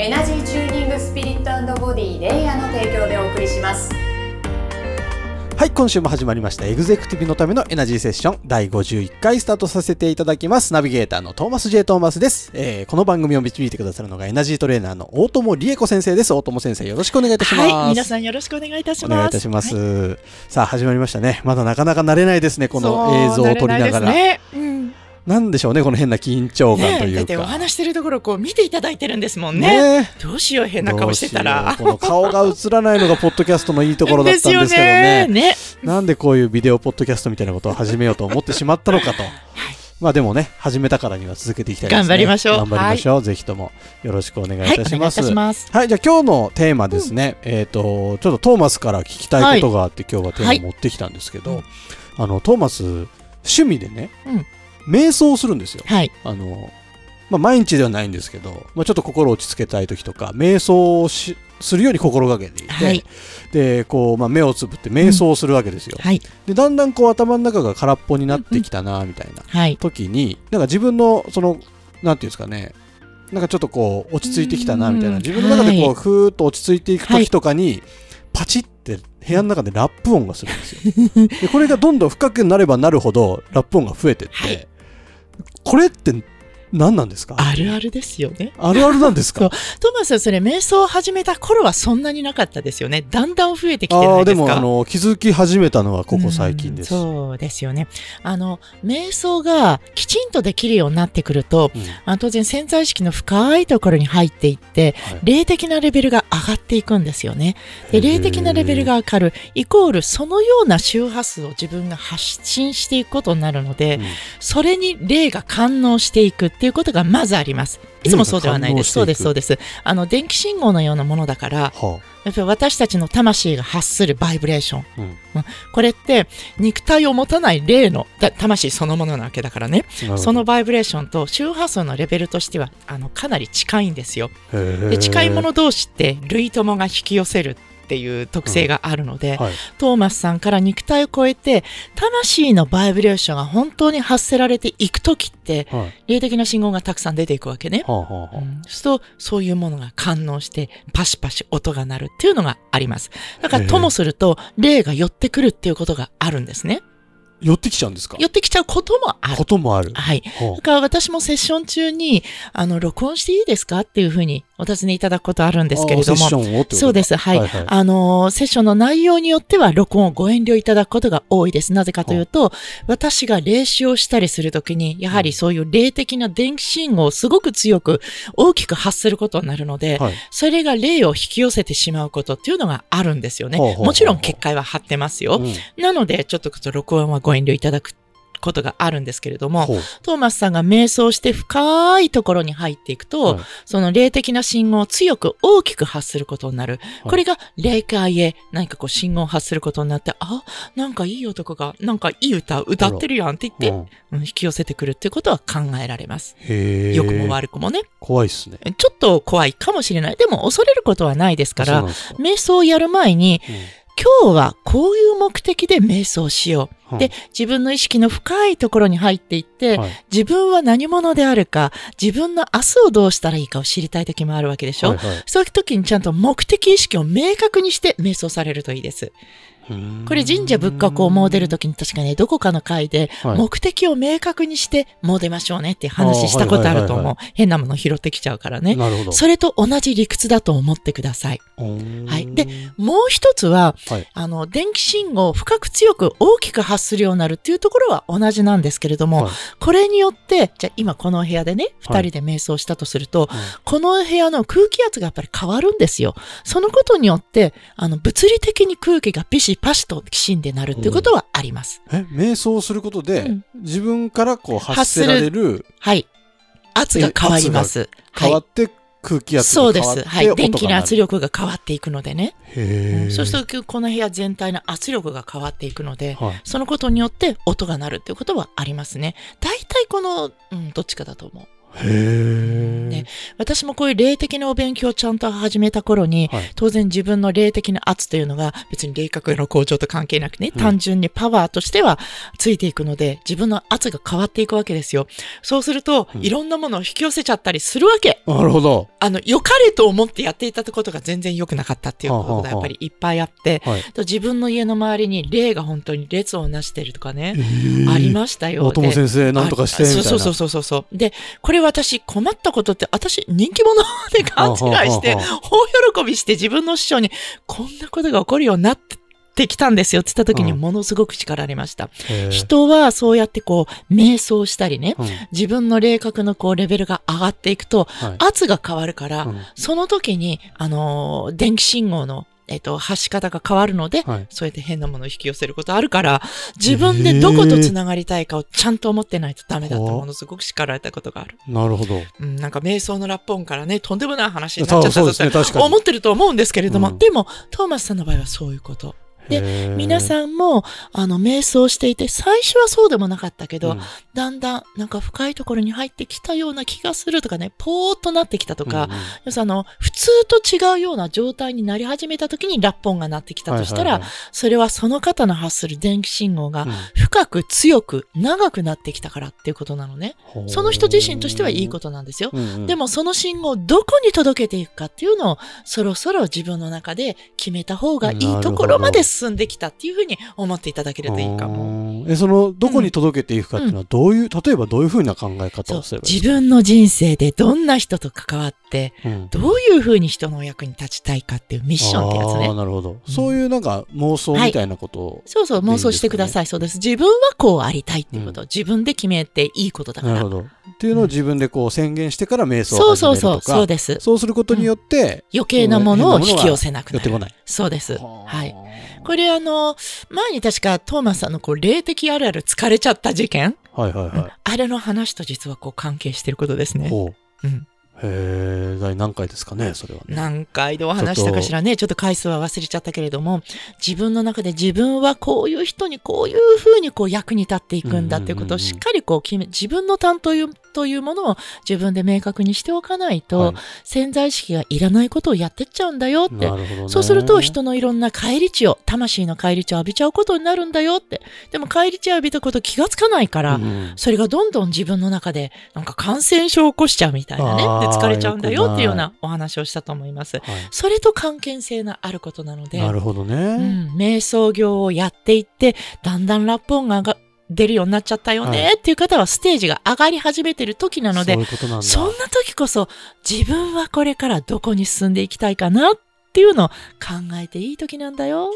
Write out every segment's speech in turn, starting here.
エナジーチューニングスピリットボディレイヤーの提供でお送りしますはい、今週も始まりました。エグゼクティブのためのエナジーセッション第51回スタートさせていただきます。ナビゲーターのトーマス J. トーマスです。えーこの番組を導いてくださるのがエナジートレーナーの大友理恵子先生です。大友先生、よろしくお願いいたします。はい、皆さんよろしくお願いいたします。お願いいたします。はいさあ、始まりましたね。まだなかなか慣れないですね、この映像を撮りながら。なんでしょうね、この変な緊張感というか。てお話してるところこう見ていただいてるんですもんね。ねどうしよう変な顔してたら。この顔が映らないのがポッドキャストのいいところだったんですけどね。ね。ねなんでこういうビデオポッドキャストみたいなことを始めようと思ってしまったのかと。まあでもね、始めたからには続けていきたいですね。頑張りましょう頑張りましょう。ぜひともよろしくお願いいはい、たします。お願いいたします。はい、じゃあ今日のテーマですね。えっ、と、ちょっとトーマスから聞きたいことがあって、今日はテーマ持ってきたんですけど、はいあの、トーマス、趣味でね、うん瞑想をするんですよ。はい、あの、まあ、毎日ではないんですけど、まあ、ちょっと心を落ち着けたい時とか、瞑想をしするように心がけていて、はい。で、こう、まあ、目をつぶって瞑想をするわけですよ。はい、で、だんだんこう頭の中が空っぽになってきたな、みたいなはい、時に、なんか自分の、その、なんていうんですかね、なんかちょっとこう、落ち着いてきたな、みたいな、うん。自分の中でこう、はい。ふーっと落ち着いていく時とかに、パチって部屋の中でラップ音がするんですよ。で、これがどんどん深くなればなるほど、ラップ音が増えてって、はいこれって何なんですか？あるあるですよね。あるあるなんですか？トーマスさん、それ瞑想を始めた頃はそんなになかったですよね。だんだん増えてきてああー、ないでも、あの、気づき始めたのはここ最近です。うんそうですよね。あの、瞑想がきちんとできるようになってくると、うんあ当然潜在意識の深いところに入っていって、はい霊的なレベルが上がっていくんですよね。で、霊的なレベルが上がる、イコールそのような周波数を自分が発信していくことになるので、うんそれに霊が感応していくっていうことがまずあります。いつもそうではないです。そうです、そうです。あの、電気信号のようなものだから、はやっぱり私たちの魂が発するバイブレーション。あうんこれって肉体を持たない霊のだ魂そのものなわけだからね。そのバイブレーションと周波数のレベルとしてはあのかなり近いんですよ。で近いもの同士って類友が引き寄せるっていう特性があるので、はいトーマスさんから肉体を超えて魂のバイブレーションが本当に発せられていくときってはい霊的な信号がたくさん出ていくわけね。はあはあはあうんそうするとそういうものが感応してパシパシ音が鳴るっていうのがあります。だからともすると霊が寄ってくるっていうことがあるんですね。寄ってきちゃうんですか？寄ってきちゃうこともあるこ。ともある。はい。はだから私もセッション中に、あの、録音していいですか？っていうふうにお尋ねいただくことあるんですけれどあーセッシも。そうです。はい。はいはいあのーセッションの内容によっては録音をご遠慮いただくことが多いです。なぜかというと、私が霊視をしたりするときに、やはりそういう霊的な電気信号をすごく強く大きく発することになるので、はいそれが霊を引き寄せてしまうことっていうのがあるんですよね。もちろん結界は張ってますよ。うんなので、ちょっと録音はご遠慮いただくことがあるんですけれども、トーマスさんが瞑想して深いところに入っていくと、はいその霊的な信号を強く大きく発することになる。これが霊界へ何かこう信号を発することになって、あ、なんかいい男が、なんかいい歌歌ってるやんって言って、うんうん引き寄せてくるっていうことは考えられます。良くも悪くもね。怖いっすね。ちょっと怖いかもしれない。でも恐れることはないですからか瞑想をやる前に、うん今日はこういう目的で瞑想しよう。うん。で、自分の意識の深いところに入っていって、はい。自分は何者であるか、自分の明日をどうしたらいいかを知りたい時もあるわけでしょ、はいはい。そういう時にちゃんと目的意識を明確にして瞑想されるといいです。これ神社仏閣を詣でる時に確かね、どこかの回ではい目的を明確にして詣でましょうねって話したことあると思う。変なもの拾ってきちゃうからね。なるほど。それと同じ理屈だと思ってください。はいでもう一つは、はいあの、電気信号を深く強く大きく発するようになるっていうところは同じなんですけれども、はいこれによって、じゃあ今このお部屋でね、はい二人で瞑想したとすると、うんこの部屋の空気圧がやっぱり変わるんですよ。そのことによって、あの、物理的に空気がピシパシときしんでなるっていうことはあります。え、瞑想することで、うん自分からこう発せられる、はい。圧が変わります。はい変わ。って空気圧そうです。が変わってはい。電気の圧力。力が変わっていくのでね。へーそうすると、この部屋全体の圧力が変わっていくので、はい。そのことによって音が鳴るっていうことはありますね。大体この、うん、どっちかだと思う。へーね私もこういう霊的なお勉強をちゃんと始めた頃に、はい当然自分の霊的な圧というのが別に霊覚の向上と関係なくね、うん単純にパワーとしてはついていくので、自分の圧が変わっていくわけですよ。そうすると、うんいろんなものを引き寄せちゃったりするわけ。なるほど。あの、良かれと思ってやっていたことが全然良くなかったっていうことがやっぱりいっぱいあって、はい。と自分の家の周りに霊が本当に列をなしてるとかね、ありましたよ。大友で先生、なんとかして、みたいな。そうそうそうそうそう。で、これ私困ったことって、私人気者で勘違いして、大喜びして自分の師匠に、こんなことが起こるようになってきたんですよって言った時にうん。ものすごく叱られました。へー。人はそうやってこう、瞑想したりね、うん。自分の霊覚のこう、レベルが上がっていくと、はい。圧が変わるから、うん。その時に、あのー電気信号の、えっと、発し方が変わるので、はいそうやって変なものを引き寄せることあるから、自分でどこと繋がりたいかをちゃんと思ってないとダメだとおものすごく叱られたことがある。なるほど。うん、なんか瞑想のラップ音からね、とんでもない話になっちゃったぞそうですね。思ってると思うんですけれども、うんでも、トーマスさんの場合はそういうこと。で皆ん、さんも、あの、瞑想していて、最初はそうでもなかったけど、うん。だんだん、なんか深いところに入ってきたような気がするとかね、ぽーっとなってきたとか、うんうん。要するにあの、普通と違うような状態になり始めた時にラップ音が鳴ってきたとしたら、はいはいそれはその方の発する電気信号がはい深く強く長くなってきたからっていうことなのね。うんその人自身としてはいいことなんですよ。うんうん。でもその信号をどこに届けていくかっていうのをそろそろ自分の中で決めた方がいいところまで進んできたっていうふうに思っていただけるといいかも。うんえ、その、どこに届けていくかっていうのは、どういう、例えばどういうふうな考え方をすればいい自分の人生でどんな人と関わってうんどういうふうに人のお役に立ちたいかっていうミッションってやつね。なるほど。そういうなんか妄想みたいなことを。そうそう、妄想してください。そうです。自分はこうありたいっていうことを自分で決めていいことだから。なるほど。っていうのを自分でこう宣言してから瞑想そうを始めそうそう、るとか。そうです。そうすることによって、余計なものを引き寄せなくなる。寄ってこない。そうです。ははい。これあの、前に確かトーマスさんのこう霊的あるある疲れちゃった事件、はいはいはあれの話と実はこう関係してることですい。ね。ほう。うんへえ、第何回ですかね、それはね。何回でお話したかしらね、ちょっと回数は忘れちゃったけれども、自分の中で自分はこういう人にこういうふうにこう役に立っていくんだっていうことをしっかりこう決め、自分の担当というものを自分で明確にしておかないと、はい潜在意識がいらないことをやってっちゃうんだよってね。そうすると人のいろんな帰り血を、魂の帰り血を浴びちゃうことになるんだよって。でも帰り血を浴びたこと気がつかないから、うんそれがどんどん自分の中でなんか感染症を起こしちゃうみたいなね。で疲れちゃうんだよっていうようよなお話をしたと思います。はいそれと関係性のあることなので、なるほどうね。ん、瞑想業をやっていって、だんだんラップ音が上が出るようになっちゃったよはねっていう方はステージが上がり始めてる時なので。そんな時こそ自分はこれからどこに進んでいきたいかなっていうのを考えていい時なんだよ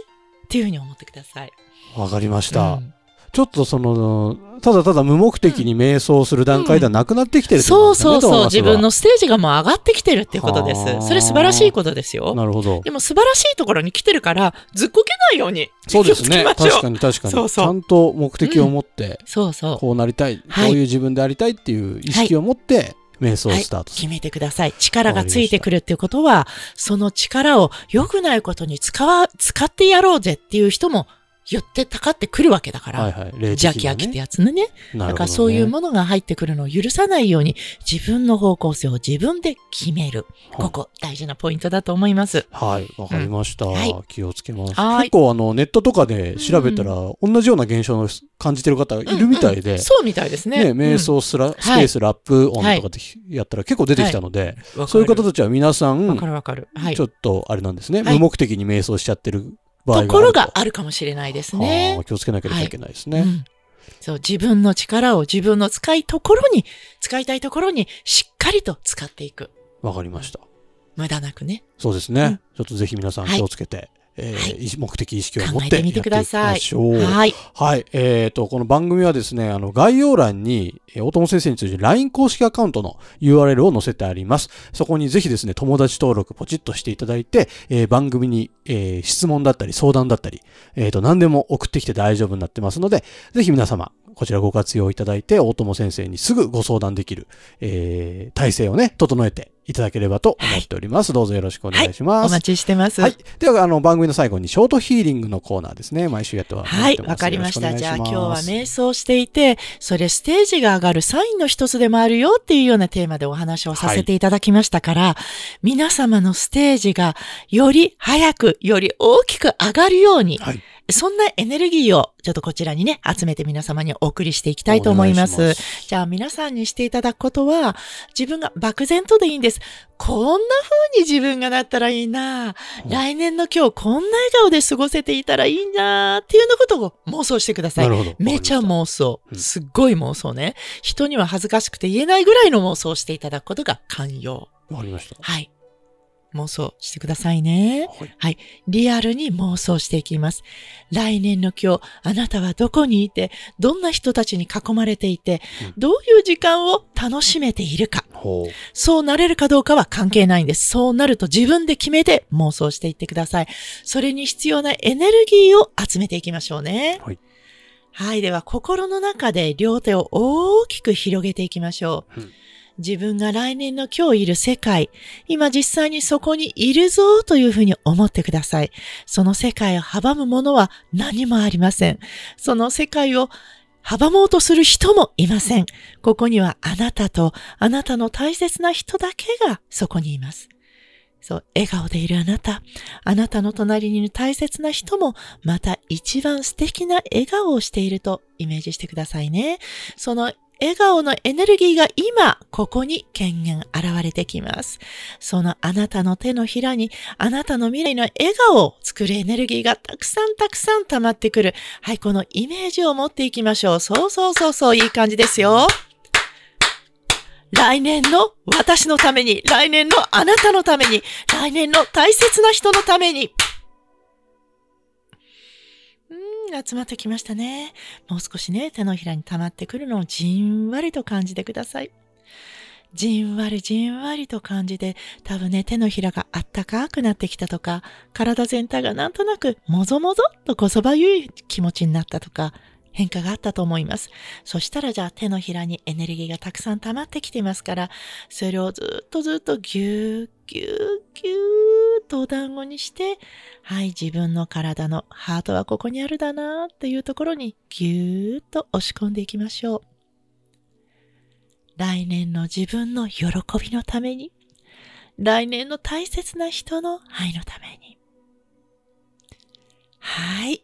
っていうふうに思ってください。わかりました。うんちょっとその、ただただ無目的に瞑想する段階ではなくなってきてるってそうことですねそうそう、トーマスは自分のステージがもう上がってきてるっていうことではあす。それ素晴らしいことですよ。なるほど。でも素晴らしいところに来てるから、ずっこけないように。そうですね。気をつけましょう確かに確かに。そうそうちゃんと目的を持って、そうそう。こうなりたい、こうはいいう自分でありたいっていう意識を持って、瞑想をスタートする。決めてください。力がついてくるっていうことは、その力を良くないことに使わ、使ってやろうぜっていう人も寄ってたかってくるわけだから。邪気飽きってやつね。なるほどね。だからそういうものが入ってくるのを許さないように、自分の方向性を自分で決める。ここ、大事なポイントだと思います。はい、わかりました、うん。はい。気をつけます。はい。結構あの、ネットとかで調べたら、同じような現象を感じてる方がいるみたいで、そうみたいですね。ね、瞑想スラ、スペースラップ音とかでやったら結構出てきたので、うん。そういう方とたちは皆さん。ちょっとあれなんですね、はい。無目的に瞑想しちゃってるところがあるかもしれないですはねあ。気をつけなければいけないですね。うんそう、自分の力を自分の使いところに、使いたいところにしっかりと使っていく。わ、かりました。無駄なくね。そうですね。うんちょっとぜひ皆さんはい気をつけて、えーはい目的意識を持考ってやっていきえてみてください。ましょう。はい。はい。えっ、と、この番組はですね、あの、概要欄に、えー大友先生について LINE 公式アカウントの URL を載せてあります。そこにぜひですね、友達登録ポチッとしていただいて、えー番組に、えー質問だったり相談だったり、えっ、と、何でも送ってきて大丈夫になってますので、ぜひ皆様、こちらご活用いただいて、大友先生にすぐご相談できる、えー体制をね、整えていただければと思っております。どうぞよろしくお願いします。お待ちしてます。はい。では、あの、番組の最後にショートヒーリングのコーナーですね。毎週やってははい、わかりました。じゃあ今日は瞑想していて、それステージが上がるサインの一つでもあるよっていうようなテーマでお話をさせていただきましたから、はい、皆様のステージがより早く、より大きく上がるように、はいそんなエネルギーをちょっとこちらにね、集めて皆様にお送りしていきたいと思います。ますじゃあ皆さんにしていただくことは、自分が漠然とでいいんです。こんな風に自分がなったらいいな、来年の今日こんな笑顔で過ごせていたらいいなっていうようなことを妄想してください。なるほど。めちゃ妄想。すっごい妄想ね。人には恥ずかしくて言えないぐらいの妄想をしていただくことが寛容。わかりました。はい。妄想してくださいね。はい、はい。リアルに妄想していきます。来年の今日、あなたはどこにいて、どんな人たちに囲まれていて、うん、どういう時間を楽しめているか。そうなれるかどうかは関係ないんです。そうなると自分で決めて妄想していってください。それに必要なエネルギーを集めていきましょうね。はい。はい。では、心の中で両手を大きく広げていきましょう。うん自分が来年の今日いる世界、今実際にそこにいるぞというふうに思ってください。その世界を阻むものは何もありません。その世界を阻もうとする人もいません。ここにはあなたとあなたの大切な人だけがそこにいます。そう、笑顔でいるあなた、あなたの隣にいる大切な人も、また一番素敵な笑顔をしているとイメージしてくださいね。その笑顔のエネルギーが今、ここに権限現れてきます。そのあなたの手のひらに、あなたの未来の笑顔を作るエネルギーがたくさんたくさん溜まってくる。はい、このイメージを持っていきましょう。そうそうそうそう、いい感じですよ。来年の私のために、来年のあなたのために、来年の大切な人のために。が集まってきましたね。もう少しね、手のひらに溜まってくるのをじんわりと感じてください。じんわりじんわりと感じて、多分ね、手のひらがあったかくなってきたとか、体全体がなんとなくもぞもぞっとこそばゆい気持ちになったとか、変化があったと思います。そしたらじゃあ手のひらにエネルギーがたくさん溜まってきていますから、それをずっとずっとぎゅーぎゅーぎゅーとお団子にして、はい、自分の体のハートはここにあるだなっていうところにぎゅーっと押し込んでいきましょう。来年の自分の喜びのために、来年の大切な人の愛のために。はい。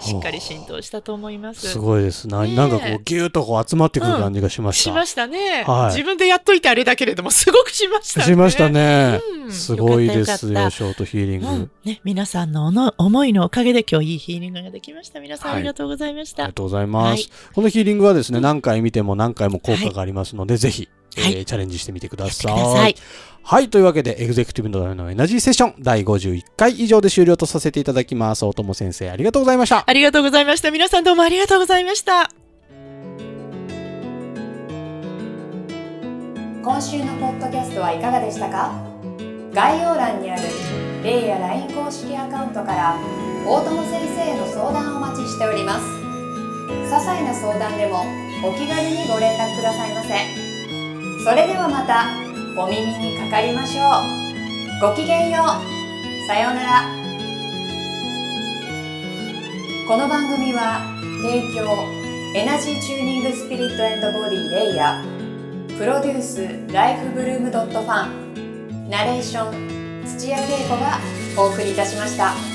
しっかり浸透したと思います。すごいですな。なんかこう、ぎゅーっとこう集まってくる感じがしました。しましたね、はい。自分でやっといてあれだけれども、すごくしましたね。しましたね。うん、すごいですよ、ショートヒーリング。うん、ね、皆さんのの思いのおかげで今日いいヒーリングができました。皆さんありがとうございました。はい、ありがとうございます、はい、このヒーリングはですね、何回見ても何回も効果がありますので、ぜひ、はい、えー、チャレンジしてみてください。はいはい。というわけで、エグゼクティブのためのエナジーセッション第51回以上で終了とさせていただきます。大友先生、ありがとうございました。ありがとうございました。皆さんどうもありがとうございました。今週のポッドキャストはいかがでしたか？概要欄にある A や LINE 公式アカウントから大友先生への相談をお待ちしております。些細な相談でもお気軽にご連絡くださいませ。それではまた。お耳にかかりましょうごきげんようさようならこの番組は提供エナジーチューニングスピリットボディレイヤープロデュースライフブルームドットファンナレーション土屋恵子がお送りいたしました。